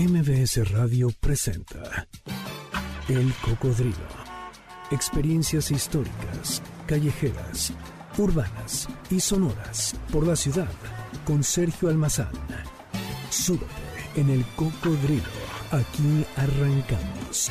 MBS Radio presenta El Cocodrilo. Experiencias históricas, callejeras, urbanas y sonoras por la ciudad con Sergio Almazán. Súbete en El Cocodrilo. Aquí arrancamos.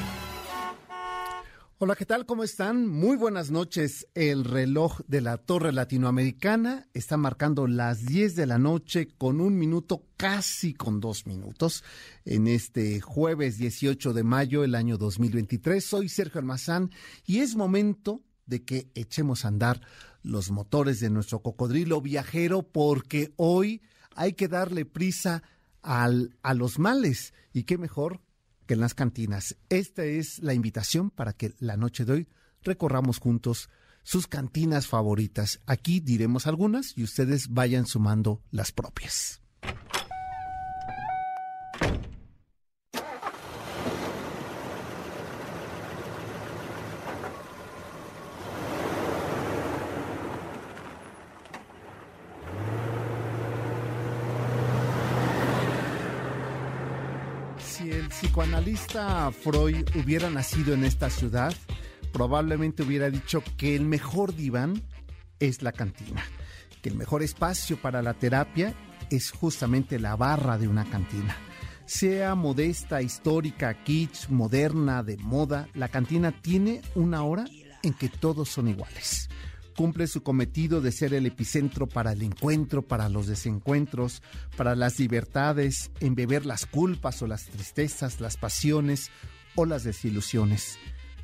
Hola, ¿qué tal? ¿Cómo están? Muy buenas noches. El reloj de la Torre Latinoamericana está marcando las 10 de la noche con un minuto, casi con dos minutos, en este jueves 18 de mayo del año 2023. Soy Sergio Almazán y es momento de que echemos a andar los motores de nuestro cocodrilo viajero porque hoy hay que darle prisa al, a los males. Y qué mejor en las cantinas. Esta es la invitación para que la noche de hoy recorramos juntos sus cantinas favoritas. Aquí diremos algunas y ustedes vayan sumando las propias. Si el psicoanalista Freud hubiera nacido en esta ciudad, probablemente hubiera dicho que el mejor diván es la cantina, que el mejor espacio para la terapia es justamente la barra de una cantina. Sea modesta, histórica, kitsch, moderna, de moda, la cantina tiene una hora en que todos son iguales cumple su cometido de ser el epicentro para el encuentro, para los desencuentros, para las libertades, embeber las culpas o las tristezas, las pasiones o las desilusiones.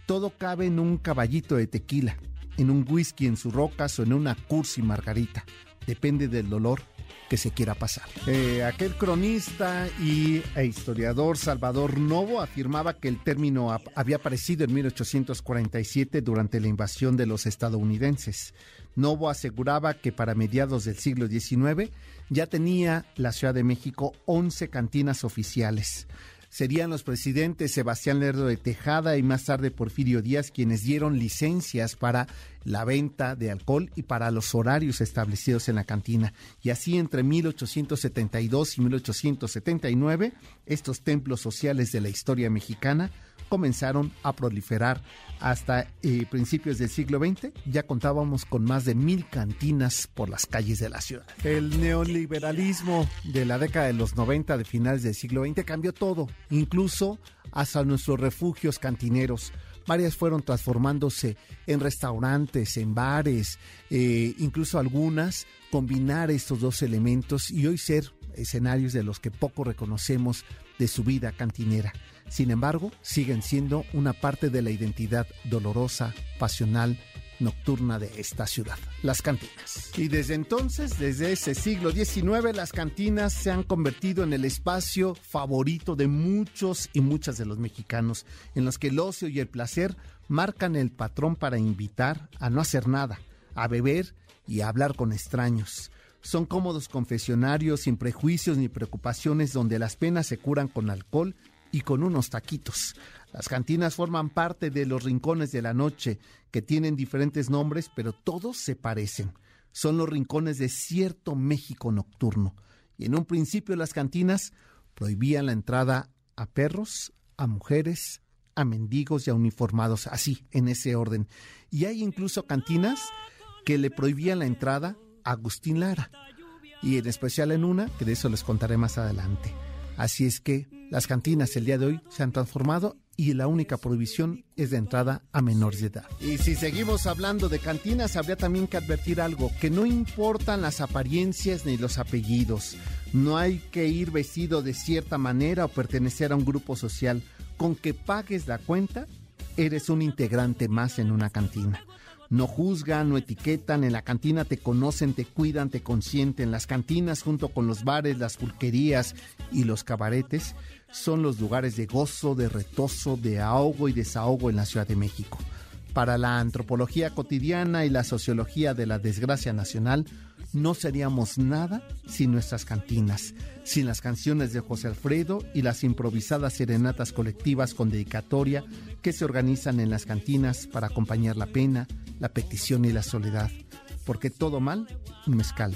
Todo cabe en un caballito de tequila, en un whisky en sus rocas o en una cursi margarita. Depende del dolor que se quiera pasar. Eh, aquel cronista y e historiador Salvador Novo afirmaba que el término había aparecido en 1847 durante la invasión de los estadounidenses. Novo aseguraba que para mediados del siglo XIX ya tenía la Ciudad de México 11 cantinas oficiales. Serían los presidentes Sebastián Lerdo de Tejada y más tarde Porfirio Díaz quienes dieron licencias para la venta de alcohol y para los horarios establecidos en la cantina. Y así entre 1872 y 1879, estos templos sociales de la historia mexicana comenzaron a proliferar. Hasta eh, principios del siglo XX ya contábamos con más de mil cantinas por las calles de la ciudad. El neoliberalismo de la década de los 90 de finales del siglo XX cambió todo, incluso hasta nuestros refugios cantineros. Varias fueron transformándose en restaurantes, en bares, eh, incluso algunas combinar estos dos elementos y hoy ser escenarios de los que poco reconocemos de su vida cantinera. Sin embargo, siguen siendo una parte de la identidad dolorosa, pasional, nocturna de esta ciudad, las cantinas. Y desde entonces, desde ese siglo XIX, las cantinas se han convertido en el espacio favorito de muchos y muchas de los mexicanos, en los que el ocio y el placer marcan el patrón para invitar a no hacer nada, a beber y a hablar con extraños. Son cómodos confesionarios sin prejuicios ni preocupaciones donde las penas se curan con alcohol y con unos taquitos. Las cantinas forman parte de los rincones de la noche, que tienen diferentes nombres, pero todos se parecen. Son los rincones de cierto México nocturno. Y en un principio las cantinas prohibían la entrada a perros, a mujeres, a mendigos y a uniformados, así, en ese orden. Y hay incluso cantinas que le prohibían la entrada a Agustín Lara. Y en especial en una, que de eso les contaré más adelante. Así es que las cantinas el día de hoy se han transformado y la única prohibición es de entrada a menores de edad. Y si seguimos hablando de cantinas, habría también que advertir algo, que no importan las apariencias ni los apellidos. No hay que ir vestido de cierta manera o pertenecer a un grupo social. Con que pagues la cuenta, eres un integrante más en una cantina. No juzgan, no etiquetan, en la cantina te conocen, te cuidan, te consienten. Las cantinas junto con los bares, las pulquerías y los cabaretes son los lugares de gozo, de retozo, de ahogo y desahogo en la Ciudad de México. Para la antropología cotidiana y la sociología de la desgracia nacional, no seríamos nada sin nuestras cantinas, sin las canciones de José Alfredo y las improvisadas serenatas colectivas con dedicatoria que se organizan en las cantinas para acompañar la pena, la petición y la soledad. Porque todo mal, un mezcal.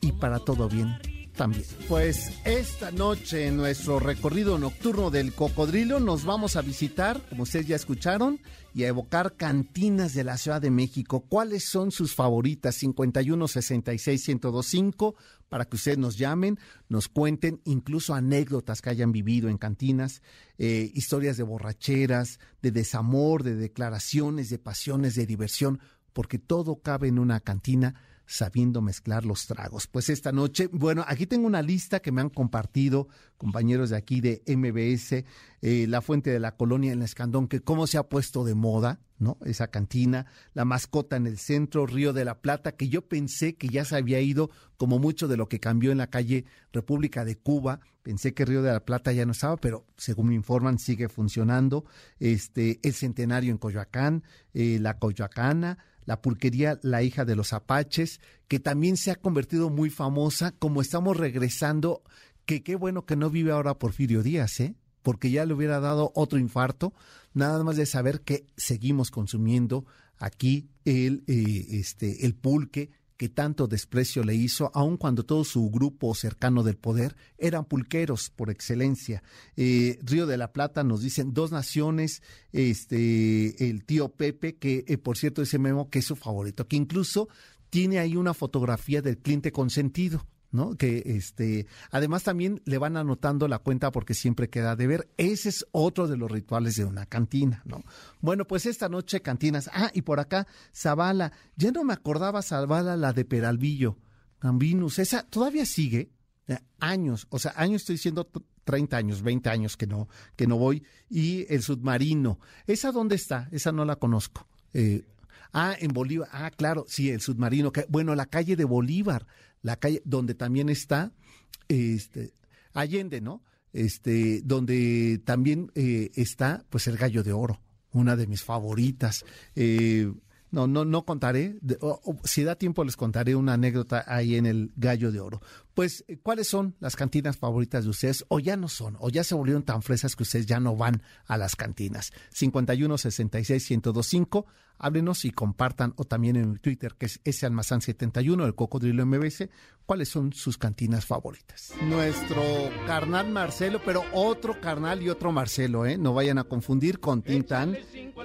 Y para todo bien, también. Pues esta noche en nuestro recorrido nocturno del cocodrilo nos vamos a visitar, como ustedes ya escucharon, y a evocar cantinas de la Ciudad de México. ¿Cuáles son sus favoritas? 51 66 1025 para que ustedes nos llamen, nos cuenten incluso anécdotas que hayan vivido en cantinas, eh, historias de borracheras, de desamor, de declaraciones, de pasiones, de diversión, porque todo cabe en una cantina sabiendo mezclar los tragos. Pues esta noche, bueno, aquí tengo una lista que me han compartido compañeros de aquí de MBS, eh, la fuente de la colonia en Escandón, que cómo se ha puesto de moda, ¿no? Esa cantina, la mascota en el centro, Río de la Plata, que yo pensé que ya se había ido como mucho de lo que cambió en la calle República de Cuba. Pensé que Río de la Plata ya no estaba, pero según me informan sigue funcionando. Este, el centenario en Coyoacán, eh, la Coyoacana, la pulquería La hija de los apaches, que también se ha convertido muy famosa, como estamos regresando, que qué bueno que no vive ahora Porfirio Díaz, ¿eh? porque ya le hubiera dado otro infarto, nada más de saber que seguimos consumiendo aquí el, eh, este, el pulque, que tanto desprecio le hizo, aun cuando todo su grupo cercano del poder eran pulqueros por excelencia. Eh, Río de la Plata nos dicen dos naciones, este, el tío Pepe, que eh, por cierto ese memo que es su favorito, que incluso tiene ahí una fotografía del cliente consentido. ¿No? Que este, además también le van anotando la cuenta porque siempre queda de ver. Ese es otro de los rituales de una cantina, ¿no? Bueno, pues esta noche cantinas. Ah, y por acá, Zavala. Ya no me acordaba Zavala, la de Peralvillo. Gambinus, esa todavía sigue. Eh, años, o sea, años estoy diciendo 30 años, 20 años que no, que no voy. Y el submarino. ¿Esa dónde está? Esa no la conozco. Eh, ah, en Bolívar. Ah, claro, sí, el submarino. Bueno, la calle de Bolívar la calle donde también está este Allende, ¿no? Este, donde también eh, está pues el gallo de oro, una de mis favoritas. Eh, no, no, no contaré. si da tiempo les contaré una anécdota ahí en el Gallo de Oro. Pues, ¿cuáles son las cantinas favoritas de ustedes? O ya no son, o ya se volvieron tan fresas que ustedes ya no van a las cantinas. 51 66 1025 háblenos y compartan, o también en Twitter, que es ese almazán 71, el cocodrilo MBS, cuáles son sus cantinas favoritas. Nuestro carnal Marcelo, pero otro carnal y otro Marcelo, ¿eh? No vayan a confundir con Tintán,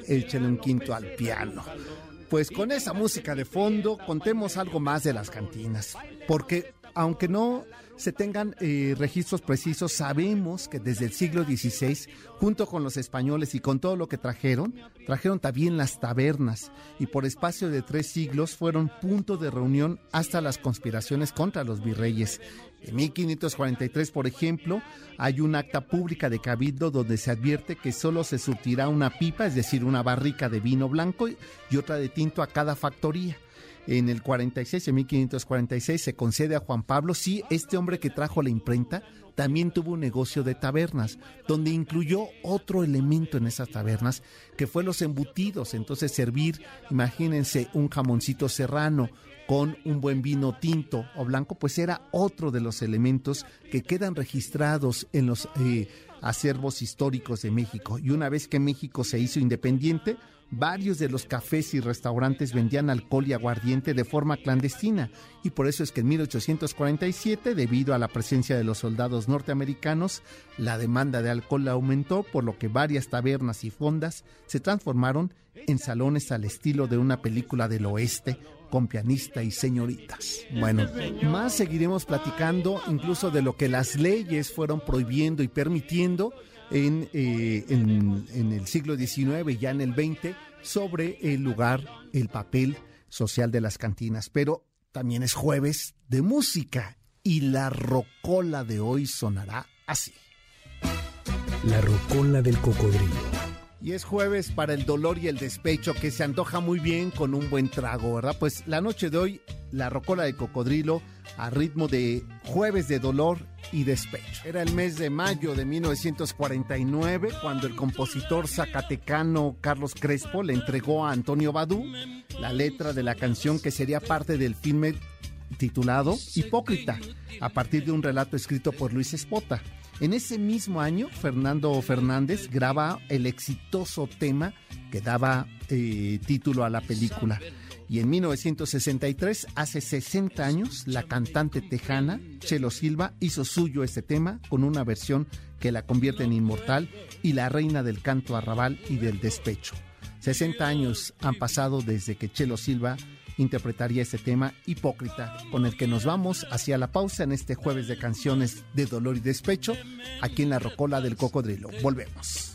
échale un quinto al piano. Pues con esa música de fondo, contemos algo más de las cantinas, porque aunque no se tengan eh, registros precisos, sabemos que desde el siglo XVI, junto con los españoles y con todo lo que trajeron, trajeron también las tabernas y por espacio de tres siglos fueron punto de reunión hasta las conspiraciones contra los virreyes. En 1543, por ejemplo, hay un acta pública de cabildo donde se advierte que solo se surtirá una pipa, es decir, una barrica de vino blanco y otra de tinto a cada factoría en el 46, en 1546, se concede a Juan Pablo, sí, este hombre que trajo la imprenta también tuvo un negocio de tabernas, donde incluyó otro elemento en esas tabernas, que fue los embutidos. Entonces servir, imagínense, un jamoncito serrano con un buen vino tinto o blanco, pues era otro de los elementos que quedan registrados en los eh, acervos históricos de México. Y una vez que México se hizo independiente, varios de los cafés y restaurantes vendían alcohol y aguardiente de forma clandestina y por eso es que en 1847, debido a la presencia de los soldados norteamericanos, la demanda de alcohol aumentó, por lo que varias tabernas y fondas se transformaron en salones al estilo de una película del oeste con pianista y señoritas. Bueno, más seguiremos platicando incluso de lo que las leyes fueron prohibiendo y permitiendo en, eh, en, el siglo XIX, ya en el XX, sobre el lugar, el papel social de las cantinas. Pero también es jueves de música y la rocola de hoy sonará así. La rocola del cocodrilo. Y es jueves para el dolor y el despecho que se antoja muy bien con un buen trago, ¿verdad? Pues la noche de hoy, la rocola de cocodrilo a ritmo de jueves de dolor y despecho. Era el mes de mayo de 1949 cuando el compositor zacatecano Carlos Crespo le entregó a Antonio Badú la letra de la canción que sería parte del filme titulado Hipócrita, a partir de un relato escrito por Luis Espota. En ese mismo año, Fernando Fernández graba el exitoso tema que daba eh, título a la película. Y en 1963, hace 60 años, la cantante tejana Chelo Silva hizo suyo este tema con una versión que la convierte en inmortal y la reina del canto arrabal y del despecho. 60 años han pasado desde que Chelo Silva interpretaría este tema hipócrita con el que nos vamos hacia la pausa en este jueves de canciones de dolor y despecho aquí en la Rocola del Cocodrilo. Volvemos.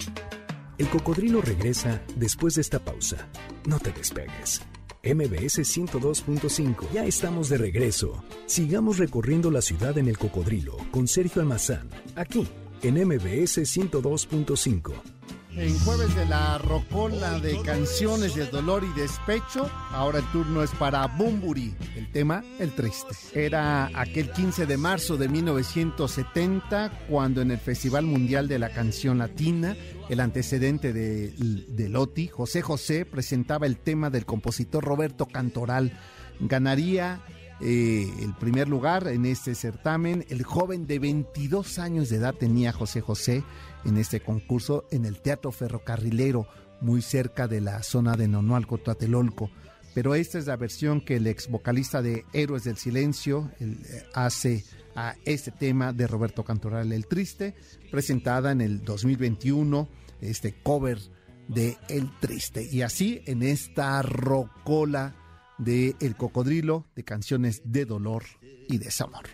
El cocodrilo regresa después de esta pausa. No te despegues. MBS 102.5. Ya estamos de regreso. Sigamos recorriendo la ciudad en el cocodrilo con Sergio Almazán, aquí en MBS 102.5. En jueves de la rocola de canciones de dolor y despecho, ahora el turno es para Bumburi, el tema El Triste. Era aquel 15 de marzo de 1970 cuando en el Festival Mundial de la Canción Latina, el antecedente de, de Loti, José José presentaba el tema del compositor Roberto Cantoral. Ganaría eh, el primer lugar en este certamen. El joven de 22 años de edad tenía José José en este concurso en el Teatro Ferrocarrilero, muy cerca de la zona de Nonualco, Tlatelolco. Pero esta es la versión que el ex vocalista de Héroes del Silencio eh, hace a este tema de Roberto Cantoral El Triste, presentada en el 2021, este cover de El Triste. Y así en esta rocola de El Cocodrilo, de canciones de dolor y desamor.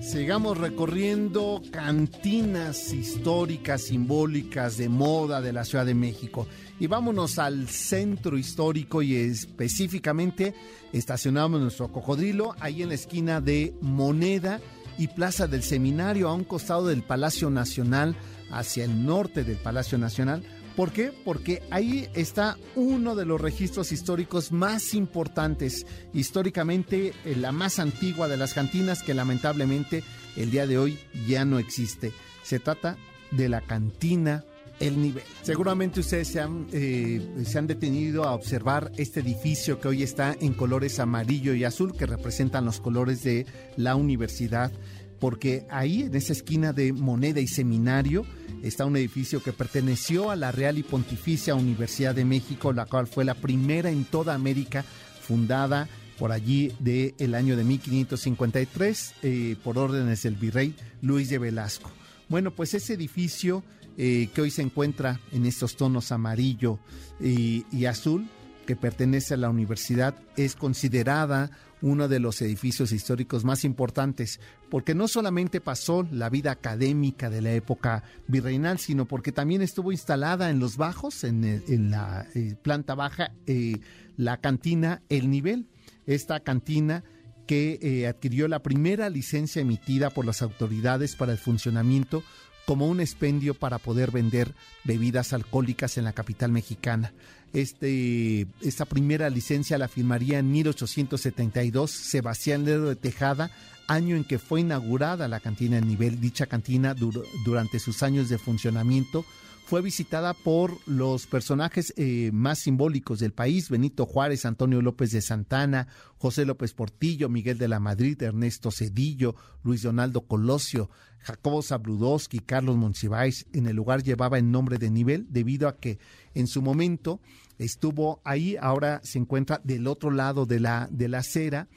Sigamos recorriendo cantinas históricas, simbólicas, de moda de la Ciudad de México. Y vámonos al centro histórico y específicamente estacionamos nuestro cocodrilo ahí en la esquina de Moneda y Plaza del Seminario, a un costado del Palacio Nacional, hacia el norte del Palacio Nacional, ¿Por qué? Porque ahí está uno de los registros históricos más importantes, históricamente eh, la más antigua de las cantinas que lamentablemente el día de hoy ya no existe. Se trata de la cantina El Nivel. Seguramente ustedes se han, eh, se han detenido a observar este edificio que hoy está en colores amarillo y azul, que representan los colores de la universidad, porque ahí en esa esquina de Moneda y Seminario, está un edificio que perteneció a la Real y Pontificia Universidad de México, la cual fue la primera en toda América fundada por allí del el año de 1553 eh, por órdenes del virrey Luis de Velasco. Bueno, pues ese edificio eh, que hoy se encuentra en estos tonos amarillo y azul, que pertenece a la universidad, es considerada uno de los edificios históricos más importantes, porque no solamente pasó la vida académica de la época virreinal, sino porque también estuvo instalada en los bajos, en, la eh, planta baja, eh, la cantina El Nivel. Esta cantina que eh, adquirió la primera licencia emitida por las autoridades para el funcionamiento como un expendio para poder vender bebidas alcohólicas en la capital mexicana. Este, esta primera licencia la firmaría en 1872 Sebastián Ledo de Tejada, año en que fue inaugurada la cantina en nivel. Dicha cantina durante sus años de funcionamiento fue visitada por los personajes eh, más simbólicos del país, Benito Juárez, Antonio López de Santana, José López Portillo, Miguel de la Madrid, Ernesto Cedillo, Luis Donaldo Colosio, Jacobo Zabludowski, Carlos Monsiváis. En el lugar llevaba el nombre de nivel debido a que en su momento estuvo ahí, ahora se encuentra del otro lado de la, de la acera.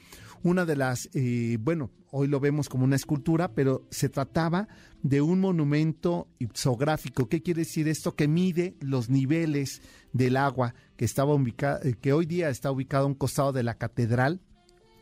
Una de las, eh, bueno, hoy lo vemos como una escultura, pero se trataba de un monumento ipsográfico. ¿Qué quiere decir esto? Que mide los niveles del agua que estaba ubicado, eh, que hoy día está ubicado a un costado de la catedral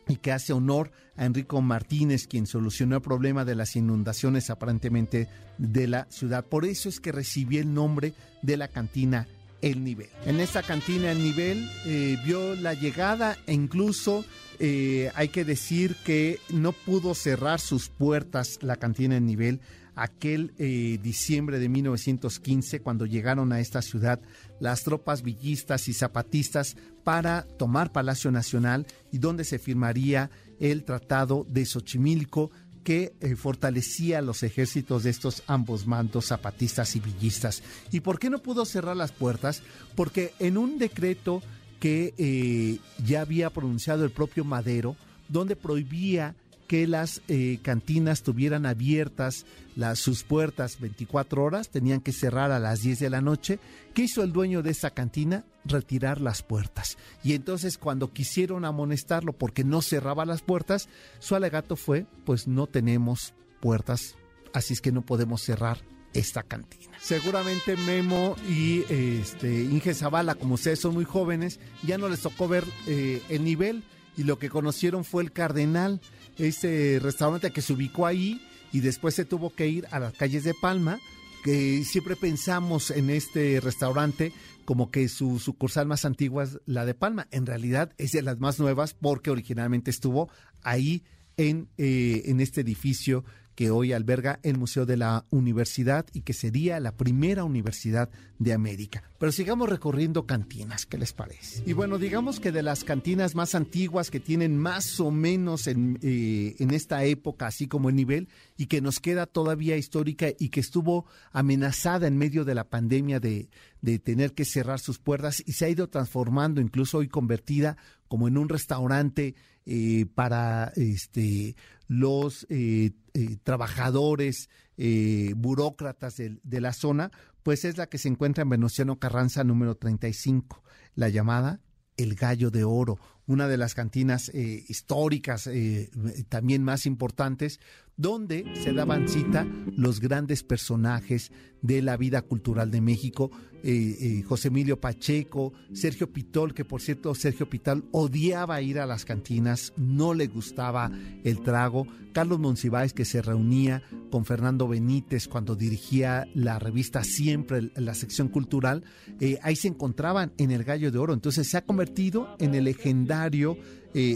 y que hace honor a Enrico Martínez, quien solucionó el problema de las inundaciones aparentemente de la ciudad. Por eso es que recibió el nombre de la cantina el nivel. En esta cantina el nivel eh, vio la llegada e incluso eh, hay que decir que no pudo cerrar sus puertas la cantina el nivel aquel eh, diciembre de 1915 cuando llegaron a esta ciudad las tropas villistas y zapatistas para tomar Palacio Nacional y donde se firmaría el Tratado de Xochimilco que eh, fortalecía los ejércitos de estos ambos mandos, zapatistas y villistas. ¿Y por qué no pudo cerrar las puertas? Porque en un decreto que eh, ya había pronunciado el propio Madero, donde prohibía que las eh, cantinas tuvieran abiertas las, sus puertas 24 horas, tenían que cerrar a las 10 de la noche. ¿Qué hizo el dueño de esa cantina? Retirar las puertas. Y entonces cuando quisieron amonestarlo porque no cerraba las puertas, su alegato fue, pues no tenemos puertas, así es que no podemos cerrar esta cantina. Seguramente Memo y este, Inge Zavala, como ustedes son muy jóvenes, ya no les tocó ver eh, el nivel y lo que conocieron fue el Cardenal, este restaurante que se ubicó ahí y después se tuvo que ir a las calles de Palma, que siempre pensamos en este restaurante como que su sucursal más antigua es la de Palma. En realidad es de las más nuevas porque originalmente estuvo ahí en, eh, en este edificio que hoy alberga el Museo de la Universidad y que sería la primera universidad de América. Pero sigamos recorriendo cantinas, ¿qué les parece? Y bueno, digamos que de las cantinas más antiguas que tienen más o menos en, eh, en esta época, así como el nivel, y que nos queda todavía histórica y que estuvo amenazada en medio de la pandemia de, de tener que cerrar sus puertas y se ha ido transformando, incluso hoy convertida como en un restaurante eh, para este, los eh, eh, trabajadores, burócratas de, de, la zona, pues es la que se encuentra en Venustiano Carranza número 35, la llamada El Gallo de Oro, una de las cantinas históricas también más importantes, donde se daban cita los grandes personajes de la vida cultural de México, eh, eh, José Emilio Pacheco, Sergio Pitol, que por cierto Sergio Pitol odiaba ir a las cantinas, no le gustaba el trago, Carlos Monsiváis que se reunía con Fernando Benítez cuando dirigía la revista Siempre, la sección cultural, eh, ahí se encontraban en el Gallo de Oro, entonces se ha convertido en el legendario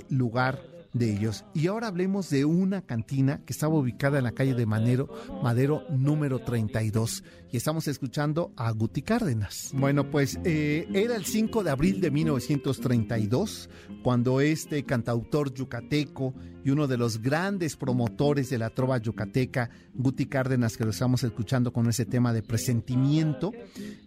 lugar de ellos. Y ahora hablemos de una cantina que estaba ubicada en la calle de Manero, Madero número 32. Y estamos escuchando a Guti Cárdenas. Bueno, pues eh, era el 5 de abril de 1932 cuando este cantautor yucateco y uno de los grandes promotores de la trova yucateca, Guti Cárdenas, que lo estamos escuchando con ese tema de presentimiento,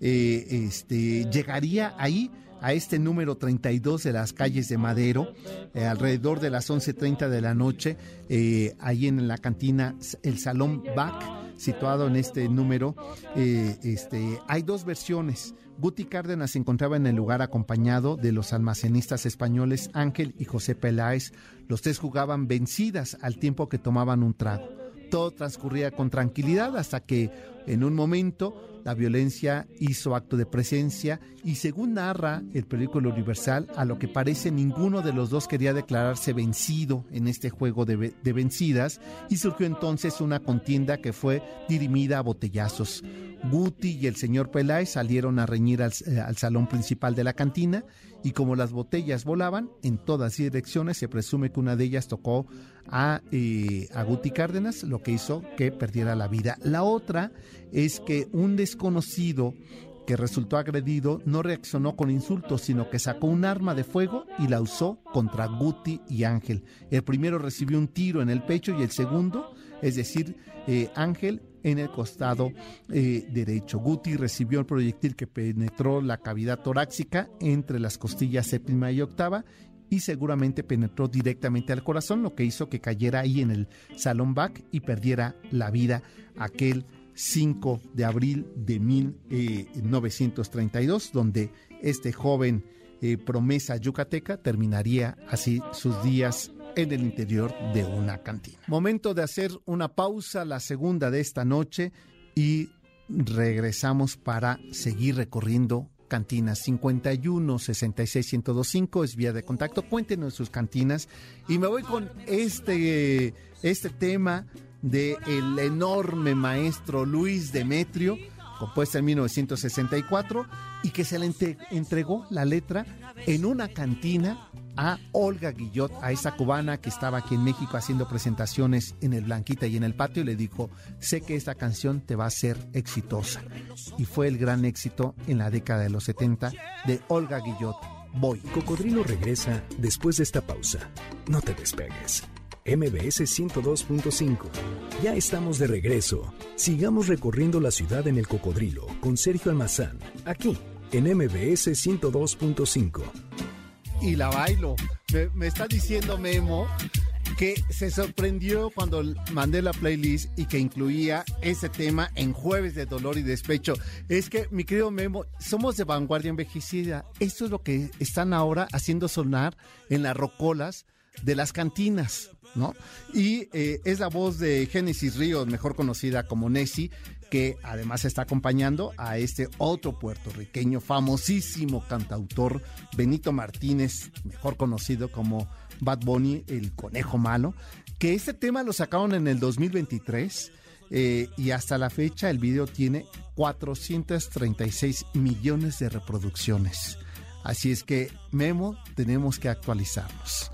eh, este, llegaría ahí a este número 32 de las calles de Madero, eh, alrededor de las 11.30 de la noche, eh, ahí en la cantina El Salón Bac, situado en este número. Eh, este, hay dos versiones. Guti Cárdenas se encontraba en el lugar acompañado de los almacenistas españoles Ángel y José Peláez. Los tres jugaban vencidas al tiempo que tomaban un trago. Todo transcurría con tranquilidad hasta que en un momento la violencia hizo acto de presencia y según narra el periódico Universal, a lo que parece ninguno de los dos quería declararse vencido en este juego de, vencidas y surgió entonces una contienda que fue dirimida a botellazos. Guti y el señor Peláez salieron a reñir al, eh, al salón principal de la cantina y como las botellas volaban en todas direcciones, se presume que una de ellas tocó a, eh, a Guti Cárdenas, lo que hizo que perdiera la vida. La otra es que un desconocido que resultó agredido no reaccionó con insultos, sino que sacó un arma de fuego y la usó contra Guti y Ángel. El primero recibió un tiro en el pecho y el segundo, es decir, eh, Ángel, en el costado eh, derecho. Guti recibió el proyectil que penetró la cavidad torácica entre las costillas séptima y octava y seguramente penetró directamente al corazón, lo que hizo que cayera ahí en el salón back y perdiera la vida aquel 5 de abril de 1932, donde este joven eh, promesa yucateca terminaría así sus días en el interior de una cantina. Momento de hacer una pausa, la segunda de esta noche, y regresamos para seguir recorriendo cantinas 51 66 1025 es vía de contacto. Cuéntenos sus cantinas y me voy con este este tema de el enorme maestro Luis Demetrio compuesta en 1964 y que se le entregó la letra en una cantina a Olga Guillot, a esa cubana que estaba aquí en México haciendo presentaciones en el Blanquita y en el patio, y le dijo, sé que esta canción te va a ser exitosa. Y fue el gran éxito en la década de los 70 de Olga Guillot. Voy. Cocodrilo regresa después de esta pausa. No te despegues. MBS 102.5. Ya estamos de regreso. Sigamos recorriendo la ciudad en el cocodrilo con Sergio Almazán, aquí en MBS 102.5. Y la bailo. Me, está diciendo Memo que se sorprendió cuando mandé la playlist y que incluía ese tema en Jueves de Dolor y Despecho. Es que, mi querido Memo, somos de vanguardia envejecida. Esto es lo que están ahora haciendo sonar en las rocolas de las cantinas, Y eh, es la voz de Génesis Ríos, mejor conocida como Nessie, que además está acompañando a este otro puertorriqueño, famosísimo cantautor, Benito Martínez, mejor conocido como Bad Bunny, el conejo malo, que este tema lo sacaron en el 2023 eh, y hasta la fecha el video tiene 436 millones de reproducciones. Así es que, Memo, tenemos que actualizarnos.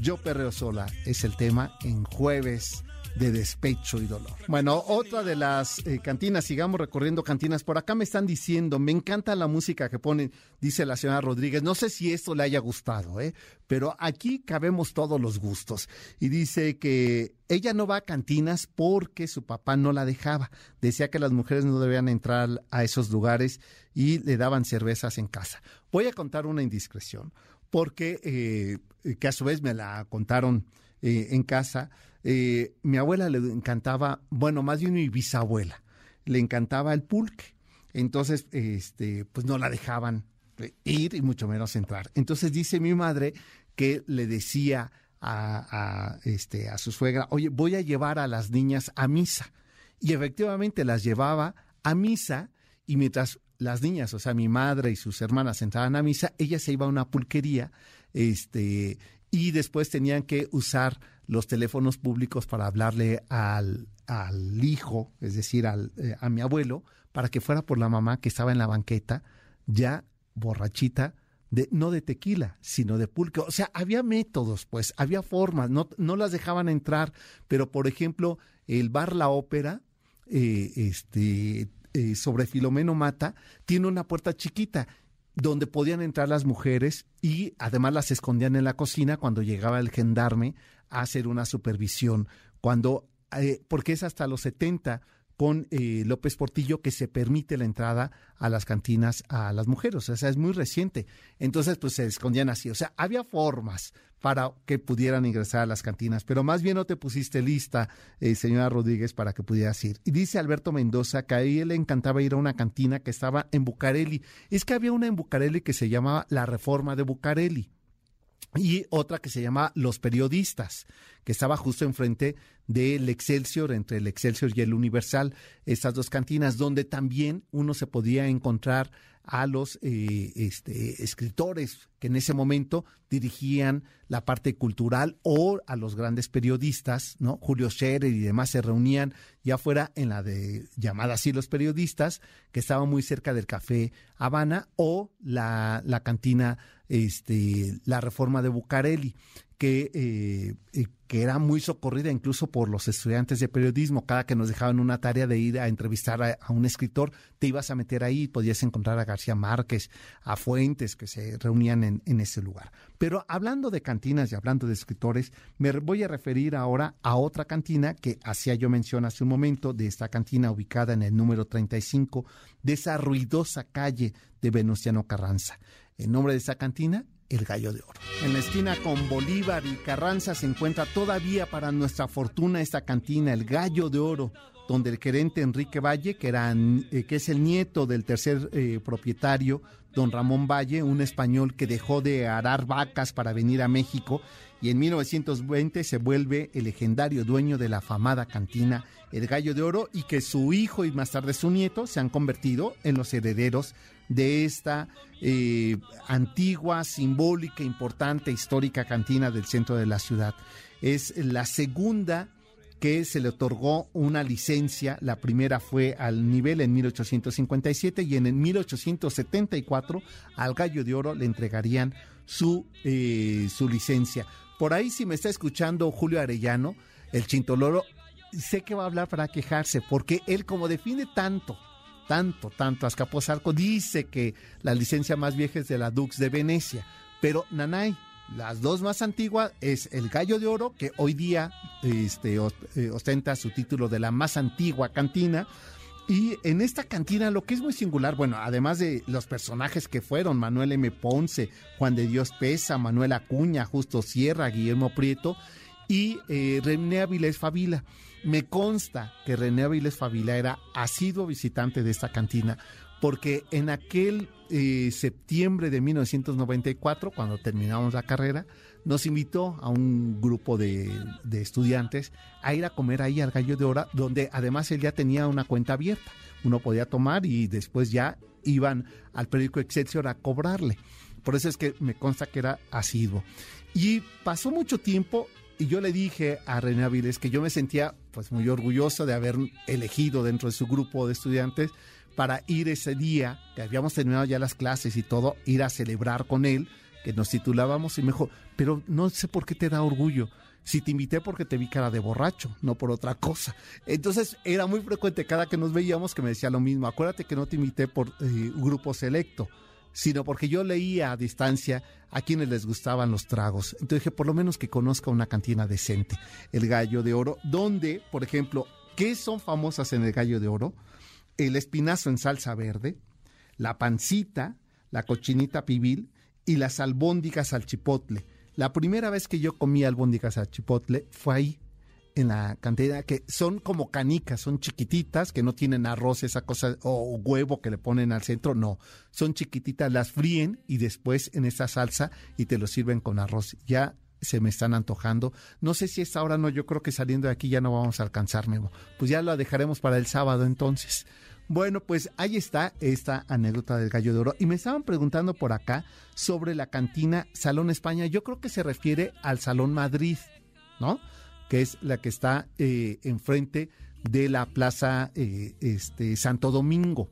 Yo perreo sola es el tema en jueves de despecho y dolor. Bueno, otra de las eh, cantinas, sigamos recorriendo cantinas. Por acá me están diciendo, me encanta la música que ponen, dice la señora Rodríguez. No sé si esto le haya gustado, ¿eh? pero aquí cabemos todos los gustos. Y dice que ella no va a cantinas porque su papá no la dejaba. Decía que las mujeres no debían entrar a esos lugares y le daban cervezas en casa. Voy a contar una indiscreción, porque eh, que a su vez me la contaron eh, en casa eh, mi abuela le encantaba, bueno, más bien mi bisabuela, le encantaba el pulque. Entonces, este, pues no la dejaban ir y mucho menos entrar. Entonces dice mi madre que le decía a, este, a su suegra, oye, voy a llevar a las niñas a misa. Y efectivamente las llevaba a misa y mientras las niñas, o sea, mi madre y sus hermanas entraban a misa, ella se iba a una pulquería, este, y después tenían que usar los teléfonos públicos para hablarle al, al hijo, es decir, al, eh, a mi abuelo, para que fuera por la mamá que estaba en la banqueta, ya borrachita, de, no de tequila, sino de pulque. O sea, había métodos, pues, había formas, no, no las dejaban entrar, pero por ejemplo, el bar La Ópera, eh, este, eh, sobre Filomeno Mata, tiene una puerta chiquita donde podían entrar las mujeres y además las escondían en la cocina cuando llegaba el gendarme hacer una supervisión. Cuando eh, porque es hasta los 70 con eh, López Portillo que se permite la entrada a las cantinas a las mujeres, o sea, es muy reciente. Entonces, pues se escondían así, o sea, había formas para que pudieran ingresar a las cantinas, pero más bien no te pusiste lista, eh, señora Rodríguez, para que pudieras ir. Y dice Alberto Mendoza que a él le encantaba ir a una cantina que estaba en Bucareli. Es que había una en Bucareli que se llamaba La Reforma de Bucareli y otra que se llama Los Periodistas, que estaba justo enfrente del Excelsior, entre el Excelsior y el Universal, estas dos cantinas, donde también uno se podía encontrar a los eh, este, escritores que en ese momento dirigían la parte cultural o a los grandes periodistas, ¿no? Julio Scherer y demás se reunían ya fuera en la de llamada así los periodistas, que estaba muy cerca del Café Habana o la, la cantina, este, la reforma de Bucareli que, eh, eh, que era muy socorrida incluso por los estudiantes de periodismo. Cada que nos dejaban una tarea de ir a entrevistar a, un escritor, te ibas a meter ahí y podías encontrar a García Márquez, a Fuentes, que se reunían en, en ese lugar. Pero hablando de cantinas y hablando de escritores, me voy a referir ahora a otra cantina que hacía yo mención hace un momento, de esta cantina ubicada en el número 35 de esa ruidosa calle de Venustiano Carranza. El nombre de esa cantina el Gallo de Oro. En la esquina con Bolívar y Carranza se encuentra todavía para nuestra fortuna esta cantina, el Gallo de Oro, donde el gerente Enrique Valle, que, era, eh, que es el nieto del tercer eh, propietario, don Ramón Valle, un español que dejó de arar vacas para venir a México y en 1920 se vuelve el legendario dueño de la afamada cantina El Gallo de Oro y que su hijo y más tarde su nieto se han convertido en los herederos de esta eh, antigua, simbólica, importante, histórica cantina del centro de la ciudad. Es la segunda que se le otorgó una licencia. La primera fue al nivel en 1857 y en el 1874 al Gallo de Oro le entregarían su, eh, su licencia. Por ahí, si me está escuchando Julio Arellano, el Chintoloro, sé que va a hablar para quejarse, porque él como define tanto tanto, tanto. Azcapotzalco dice que la licencia más vieja es de la Dux de Venecia, pero Nanay, las dos más antiguas es el Gallo de Oro, que hoy día este, eh, ostenta su título de la más antigua cantina. Y en esta cantina lo que es muy singular, bueno, además de los personajes que fueron Manuel M. Ponce, Juan de Dios Pesa, Manuel Acuña, Justo Sierra, Guillermo Prieto, y eh, René Avilés Favila. Me consta que René Avilés Favila era asiduo visitante de esta cantina porque en aquel eh, septiembre de 1994, cuando terminamos la carrera, nos invitó a un grupo de, estudiantes a ir a comer ahí al Gallo de Hora, donde además él ya tenía una cuenta abierta. Uno podía tomar y después ya iban al periódico Excelsior a cobrarle. Por eso es que me consta que era asiduo. Y pasó mucho tiempo y yo le dije a René Aviles que yo me sentía pues muy orgulloso de haber elegido dentro de su grupo de estudiantes para ir ese día, que habíamos terminado ya las clases y todo, ir a celebrar con él, que nos titulábamos y me dijo, pero no sé por qué te da orgullo. Si te invité porque te vi cara de borracho, no por otra cosa. Entonces era muy frecuente cada que nos veíamos que me decía lo mismo. Acuérdate que no te invité por eh, grupo selecto, sino porque yo leía a distancia a quienes les gustaban los tragos. Entonces dije, por lo menos que conozca una cantina decente, el Gallo de Oro, donde, por ejemplo, ¿qué son famosas en el Gallo de Oro? el espinazo en salsa verde, la pancita, la cochinita pibil y las albóndigas al chipotle. La primera vez que yo comí albóndigas al chipotle fue ahí, en la cantidad que son como canicas, son chiquititas, que no tienen arroz, esa cosa, o huevo que le ponen al centro, no, son chiquititas, las fríen y después en esa salsa y te lo sirven con arroz. Ya se me están antojando. No sé si es ahora no, yo creo que saliendo de aquí ya no vamos a alcanzar, Memo. Pues ya lo dejaremos para el sábado entonces. Bueno, pues ahí está esta anécdota del gallo de oro. Y me estaban preguntando por acá sobre la cantina Salón España. Yo creo que se refiere al Salón Madrid, ¿no? Que es la que está eh, enfrente de la Plaza eh, este, Santo Domingo.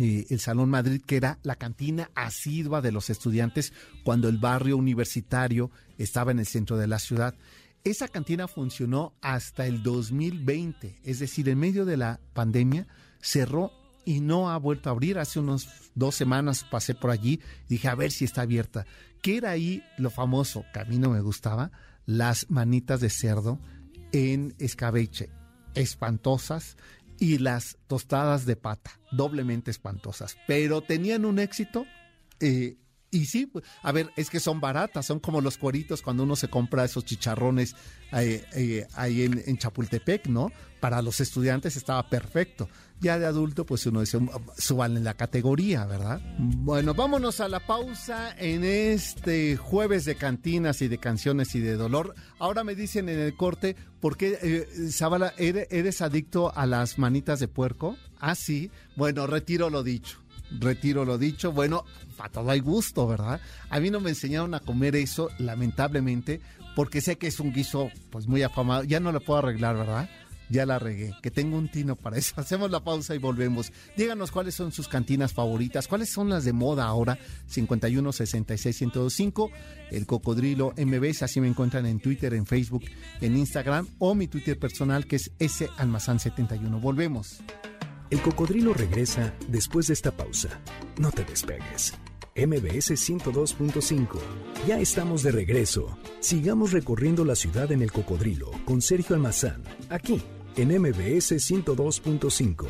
Eh, el Salón Madrid, que era la cantina asidua de los estudiantes cuando el barrio universitario estaba en el centro de la ciudad. Esa cantina funcionó hasta el 2020, es decir, en medio de la pandemia cerró y no ha vuelto a abrir. Hace unos dos semanas pasé por allí, dije a ver si está abierta. ¿Qué era ahí lo famoso que me gustaba? Las manitas de cerdo en escabeche, espantosas, y las tostadas de pata, doblemente espantosas, pero tenían un éxito eh, y sí, pues, a ver, es que son baratas, son como los cueritos cuando uno se compra esos chicharrones eh, eh, ahí en, Chapultepec, ¿no? Para los estudiantes estaba perfecto. Ya de adulto, pues uno dice, suban en la categoría, ¿verdad? Bueno, vámonos a la pausa en este jueves de cantinas y de canciones y de dolor. Ahora me dicen en el corte, ¿por qué, eh, Zabala, ¿eres, eres adicto a las manitas de puerco? Ah, sí. Bueno, retiro lo dicho retiro lo dicho. Bueno, para todo hay gusto, ¿verdad? A mí no me enseñaron a comer eso, lamentablemente, porque sé que es un guiso pues muy afamado. Ya no lo puedo arreglar, ¿verdad? Ya la regué, que tengo un tino para eso. Hacemos la pausa y volvemos. Díganos cuáles son sus cantinas favoritas, cuáles son las de moda ahora. 51 66 1025, el cocodrilo MBS, así me encuentran en Twitter, en Facebook, en Instagram o mi Twitter personal que es S Almazán 71. Volvemos. El cocodrilo regresa después de esta pausa. No te despegues. MBS 102.5. Ya estamos de regreso. Sigamos recorriendo la ciudad en el cocodrilo con Sergio Almazán, aquí en MBS 102.5.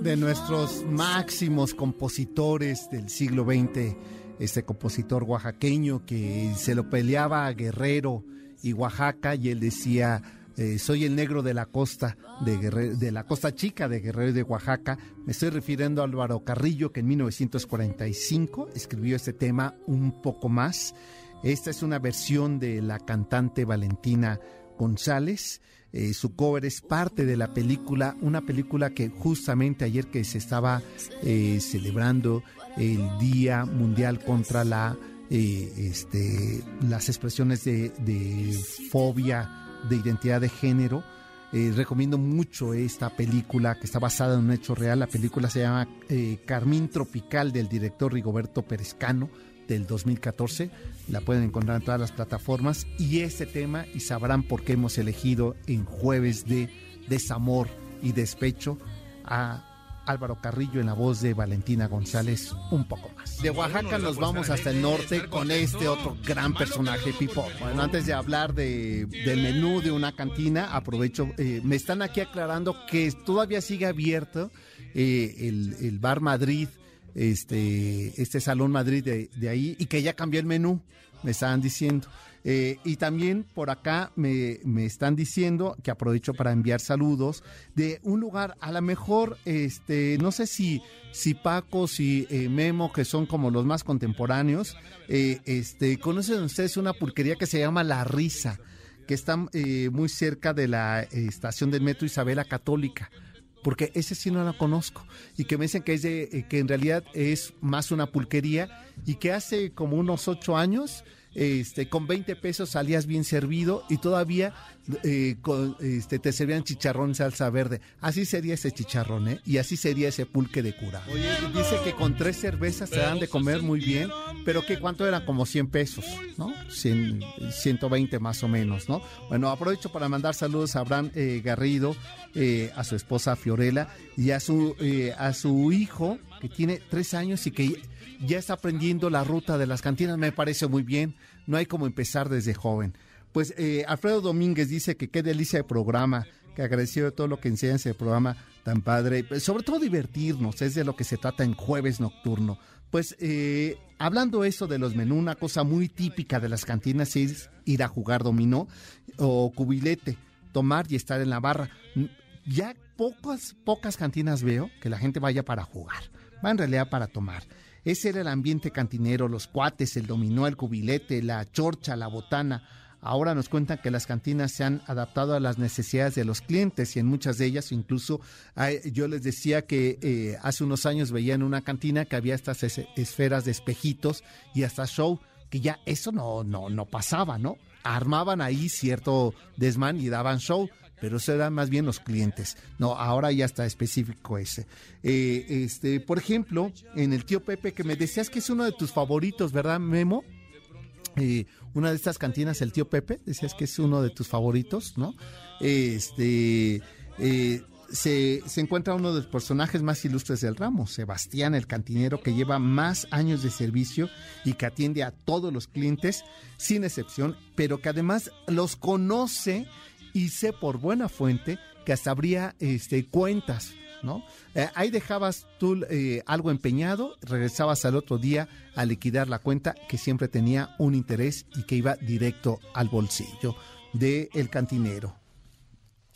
De nuestros máximos compositores del siglo XX, este compositor oaxaqueño que se lo peleaba a Guerrero y Oaxaca y él decía eh, soy el negro de la costa, de, la costa chica de Guerrero de Oaxaca. Me estoy refiriendo a Álvaro Carrillo, que en 1945 escribió este tema un poco más. Esta es una versión de la cantante Valentina González. Eh, su cover es parte de la película, una película que justamente ayer que se estaba eh, celebrando el Día Mundial contra la, este, las expresiones de, de fobia de identidad de género. Eh, recomiendo mucho esta película que está basada en un hecho real. La película se llama eh, Carmín Tropical del director Rigoberto Perezcano del 2014. La pueden encontrar en todas las plataformas. Y este tema, y sabrán por qué hemos elegido en jueves de desamor y despecho a Álvaro Carrillo en la voz de Valentina González un poco más. De Oaxaca nos vamos hasta el norte con este otro gran personaje, Pipo. Bueno, antes de hablar de, del menú de una cantina, aprovecho, eh, me están aquí aclarando que todavía sigue abierto eh, el, Bar Madrid, este, este Salón Madrid de, de ahí, y que ya cambió el menú, me estaban diciendo. Eh, y también por acá me, me, están diciendo que aprovecho para enviar saludos de un lugar, a lo mejor, este, no sé si, si Paco, si eh, Memo, que son como los más contemporáneos, eh, este, conocen ustedes una pulquería que se llama La Risa, que está muy cerca de la estación del metro Isabela Católica. Porque ese sí no la conozco. Y que me dicen que es de, que en realidad es más una pulquería y que hace como unos ocho años este, con 20 pesos salías bien servido y todavía eh, este, te servían chicharrón salsa verde. Así sería ese chicharrón, ¿eh? Y así sería ese pulque de cura. Dice que con tres cervezas te dan de comer muy bien, pero que cuánto era como 100 pesos, ¿no? 100, 120 más o menos, ¿no? Bueno, aprovecho para mandar saludos a Abraham eh, Garrido, eh, a su esposa Fiorella y a su, a su hijo que tiene tres años y que ya está aprendiendo la ruta de las cantinas, me parece muy bien. No hay como empezar desde joven. Pues eh, Alfredo Domínguez dice que qué delicia de programa, que agradeció de todo lo que enseña ese programa tan padre, pues, sobre todo divertirnos, es de lo que se trata en jueves nocturno. Pues eh, hablando eso de los menús, una cosa muy típica de las cantinas es ir a jugar dominó o cubilete, tomar y estar en la barra. Ya pocas, pocas cantinas veo que la gente vaya para jugar, va en realidad para tomar. Ese era el ambiente cantinero, los cuates, el dominó, el cubilete, la chorcha, la botana. Ahora nos cuentan que las cantinas se han adaptado a las necesidades de los clientes y en muchas de ellas incluso yo les decía que eh, hace unos años veía en una cantina que había estas esferas de espejitos y hasta show, que ya eso no, no, no pasaba, ¿no? Armaban ahí cierto desmán y daban show pero eran más bien los clientes. No, ahora ya está específico ese. Eh, este, por ejemplo, en el tío Pepe, que me decías que es uno de tus favoritos, ¿verdad, Memo? Eh, una de estas cantinas, el tío Pepe, decías que es uno de tus favoritos, ¿no? Este, eh, se, se, encuentra uno de los personajes más ilustres del ramo, Sebastián, el cantinero que lleva más años de servicio y que atiende a todos los clientes, sin excepción, pero que además los conoce y sé por buena fuente que hasta habría este, cuentas, ¿no? Eh, ahí dejabas tú eh, algo empeñado, regresabas al otro día a liquidar la cuenta que siempre tenía un interés y que iba directo al bolsillo del el cantinero.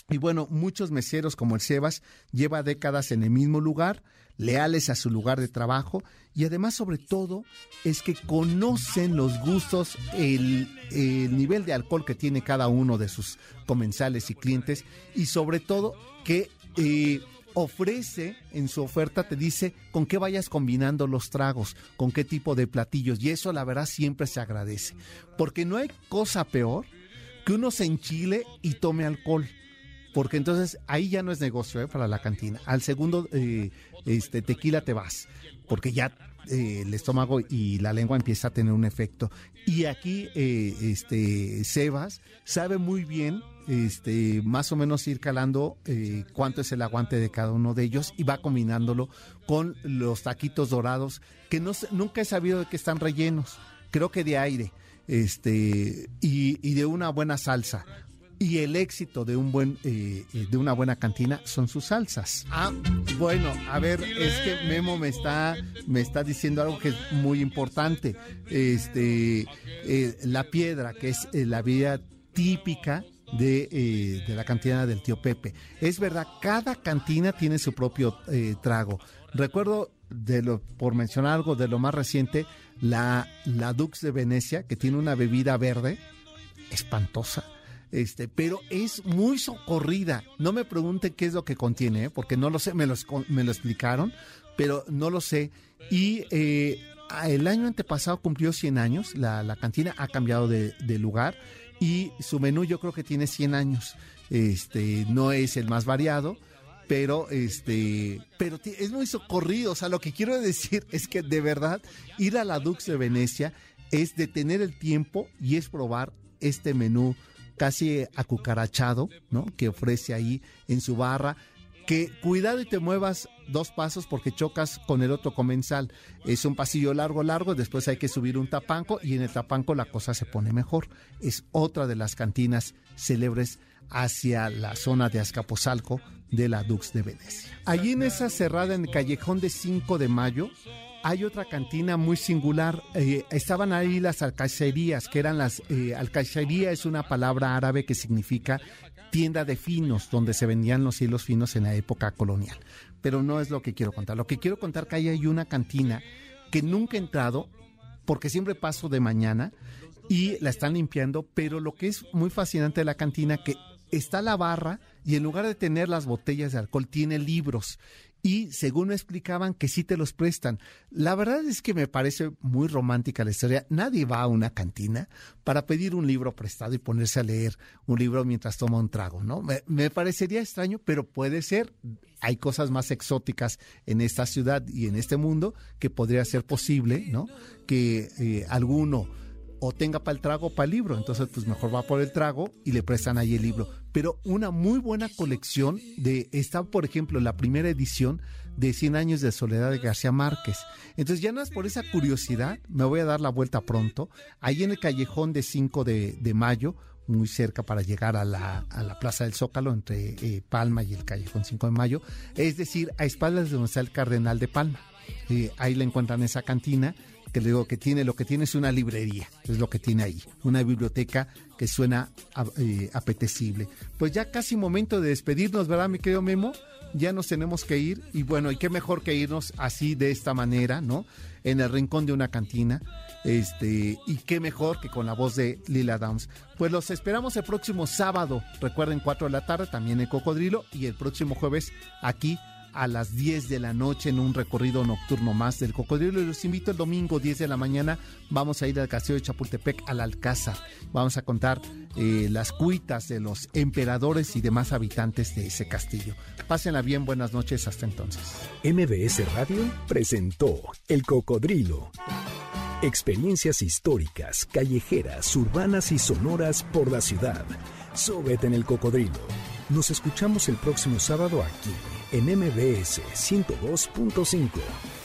Y bueno, muchos meseros como el Sebas lleva décadas en el mismo lugar, leales a su lugar de trabajo y además sobre todo es que conocen los gustos, el, nivel de alcohol que tiene cada uno de sus comensales y clientes y sobre todo que eh, ofrece en su oferta, te dice con qué vayas combinando los tragos, con qué tipo de platillos y eso la verdad siempre se agradece. Porque no hay cosa peor que uno se enchile y tome alcohol porque entonces ahí ya no es negocio ¿eh? para la cantina. Al segundo eh, este, tequila te vas, porque ya eh, el estómago y la lengua empieza a tener un efecto. Y aquí este, Sebas sabe muy bien este, más o menos ir calando cuánto es el aguante de cada uno de ellos y va combinándolo con los taquitos dorados, que no, nunca he sabido de que están rellenos, creo que de aire este y, de una buena salsa y el éxito de un buen eh, eh, de una buena cantina son sus salsas. Ah, bueno, a ver, es que Memo me está me está diciendo algo que es muy importante. Este eh, la piedra, que es la vida típica de, de, la cantina del tío Pepe. Es verdad, cada cantina tiene su propio trago. Recuerdo de lo, por mencionar algo de lo más reciente, la, la Dux de Venecia, que tiene una bebida verde espantosa este, pero es muy socorrida. No me pregunten qué es lo que contiene, ¿eh? porque no lo sé, me, me lo explicaron, pero no lo sé. Y eh, el año antepasado cumplió 100 años, la, cantina ha cambiado de, lugar y su menú yo creo que tiene 100 años. Este, no es el más variado, pero este pero es muy socorrido, o sea, lo que quiero decir es que de verdad ir a la Dux de Venecia es detener el tiempo y es probar este menú casi acucarachado, ¿no? Que ofrece ahí en su barra. Que cuidado y te muevas dos pasos porque chocas con el otro comensal. Es un pasillo largo, largo, después hay que subir un tapanco y en el tapanco la cosa se pone mejor. Es otra de las cantinas célebres hacia la zona de Azcapotzalco de la Dux de Venecia. Allí en esa cerrada en el callejón de 5 de mayo hay otra cantina muy singular. Eh, estaban ahí las alcacerías, que eran las... Eh, es una palabra árabe que significa tienda de finos, donde se vendían los hilos finos en la época colonial. Pero no es lo que quiero contar. Lo que quiero contar que ahí hay una cantina que nunca he entrado, porque siempre paso de mañana y la están limpiando, pero lo que es muy fascinante de la cantina que está la barra y en lugar de tener las botellas de alcohol tiene libros y según me explicaban que sí te los prestan. La verdad es que me parece muy romántica la historia. Nadie va a una cantina para pedir un libro prestado y ponerse a leer un libro mientras toma un trago, ¿no? Me, parecería extraño, pero puede ser. Hay cosas más exóticas en esta ciudad y en este mundo que podría ser posible, ¿no? Que eh, alguno o tenga para el trago o para el libro. Entonces, pues mejor va por el trago y le prestan ahí el libro. Pero una muy buena colección de, está por ejemplo la primera edición de 100 años de soledad de García Márquez. Entonces, ya no es por esa curiosidad, me voy a dar la vuelta pronto. Ahí en el callejón de 5 de, mayo, muy cerca para llegar a la, a la Plaza del Zócalo, entre eh, Palma y el Callejón 5 de Mayo, es decir, a espaldas de donde está el Cardenal de Palma. Eh, ahí le encuentran esa cantina que le digo que tiene, lo que tiene es una librería, es lo que tiene ahí, una biblioteca que suena eh, apetecible. Pues ya casi momento de despedirnos, ¿verdad, mi querido Memo? Ya nos tenemos que ir y bueno, y qué mejor que irnos así de esta manera, ¿no? En el rincón de una cantina. Este, y qué mejor que con la voz de Lila Downs. Pues los esperamos el próximo sábado, recuerden 4 de la tarde, también en Cocodrilo, y el próximo jueves aquí a las 10 de la noche en un recorrido nocturno más del cocodrilo. Y los invito el domingo 10 de la mañana. Vamos a ir al castillo de Chapultepec, al Alcázar. Vamos a contar eh, las cuitas de los emperadores y demás habitantes de ese castillo. Pásenla bien, buenas noches, hasta entonces. MBS Radio presentó El Cocodrilo. Experiencias históricas, callejeras, urbanas y sonoras por la ciudad. Súbete en el cocodrilo. Nos escuchamos el próximo sábado aquí en MBS 102.5.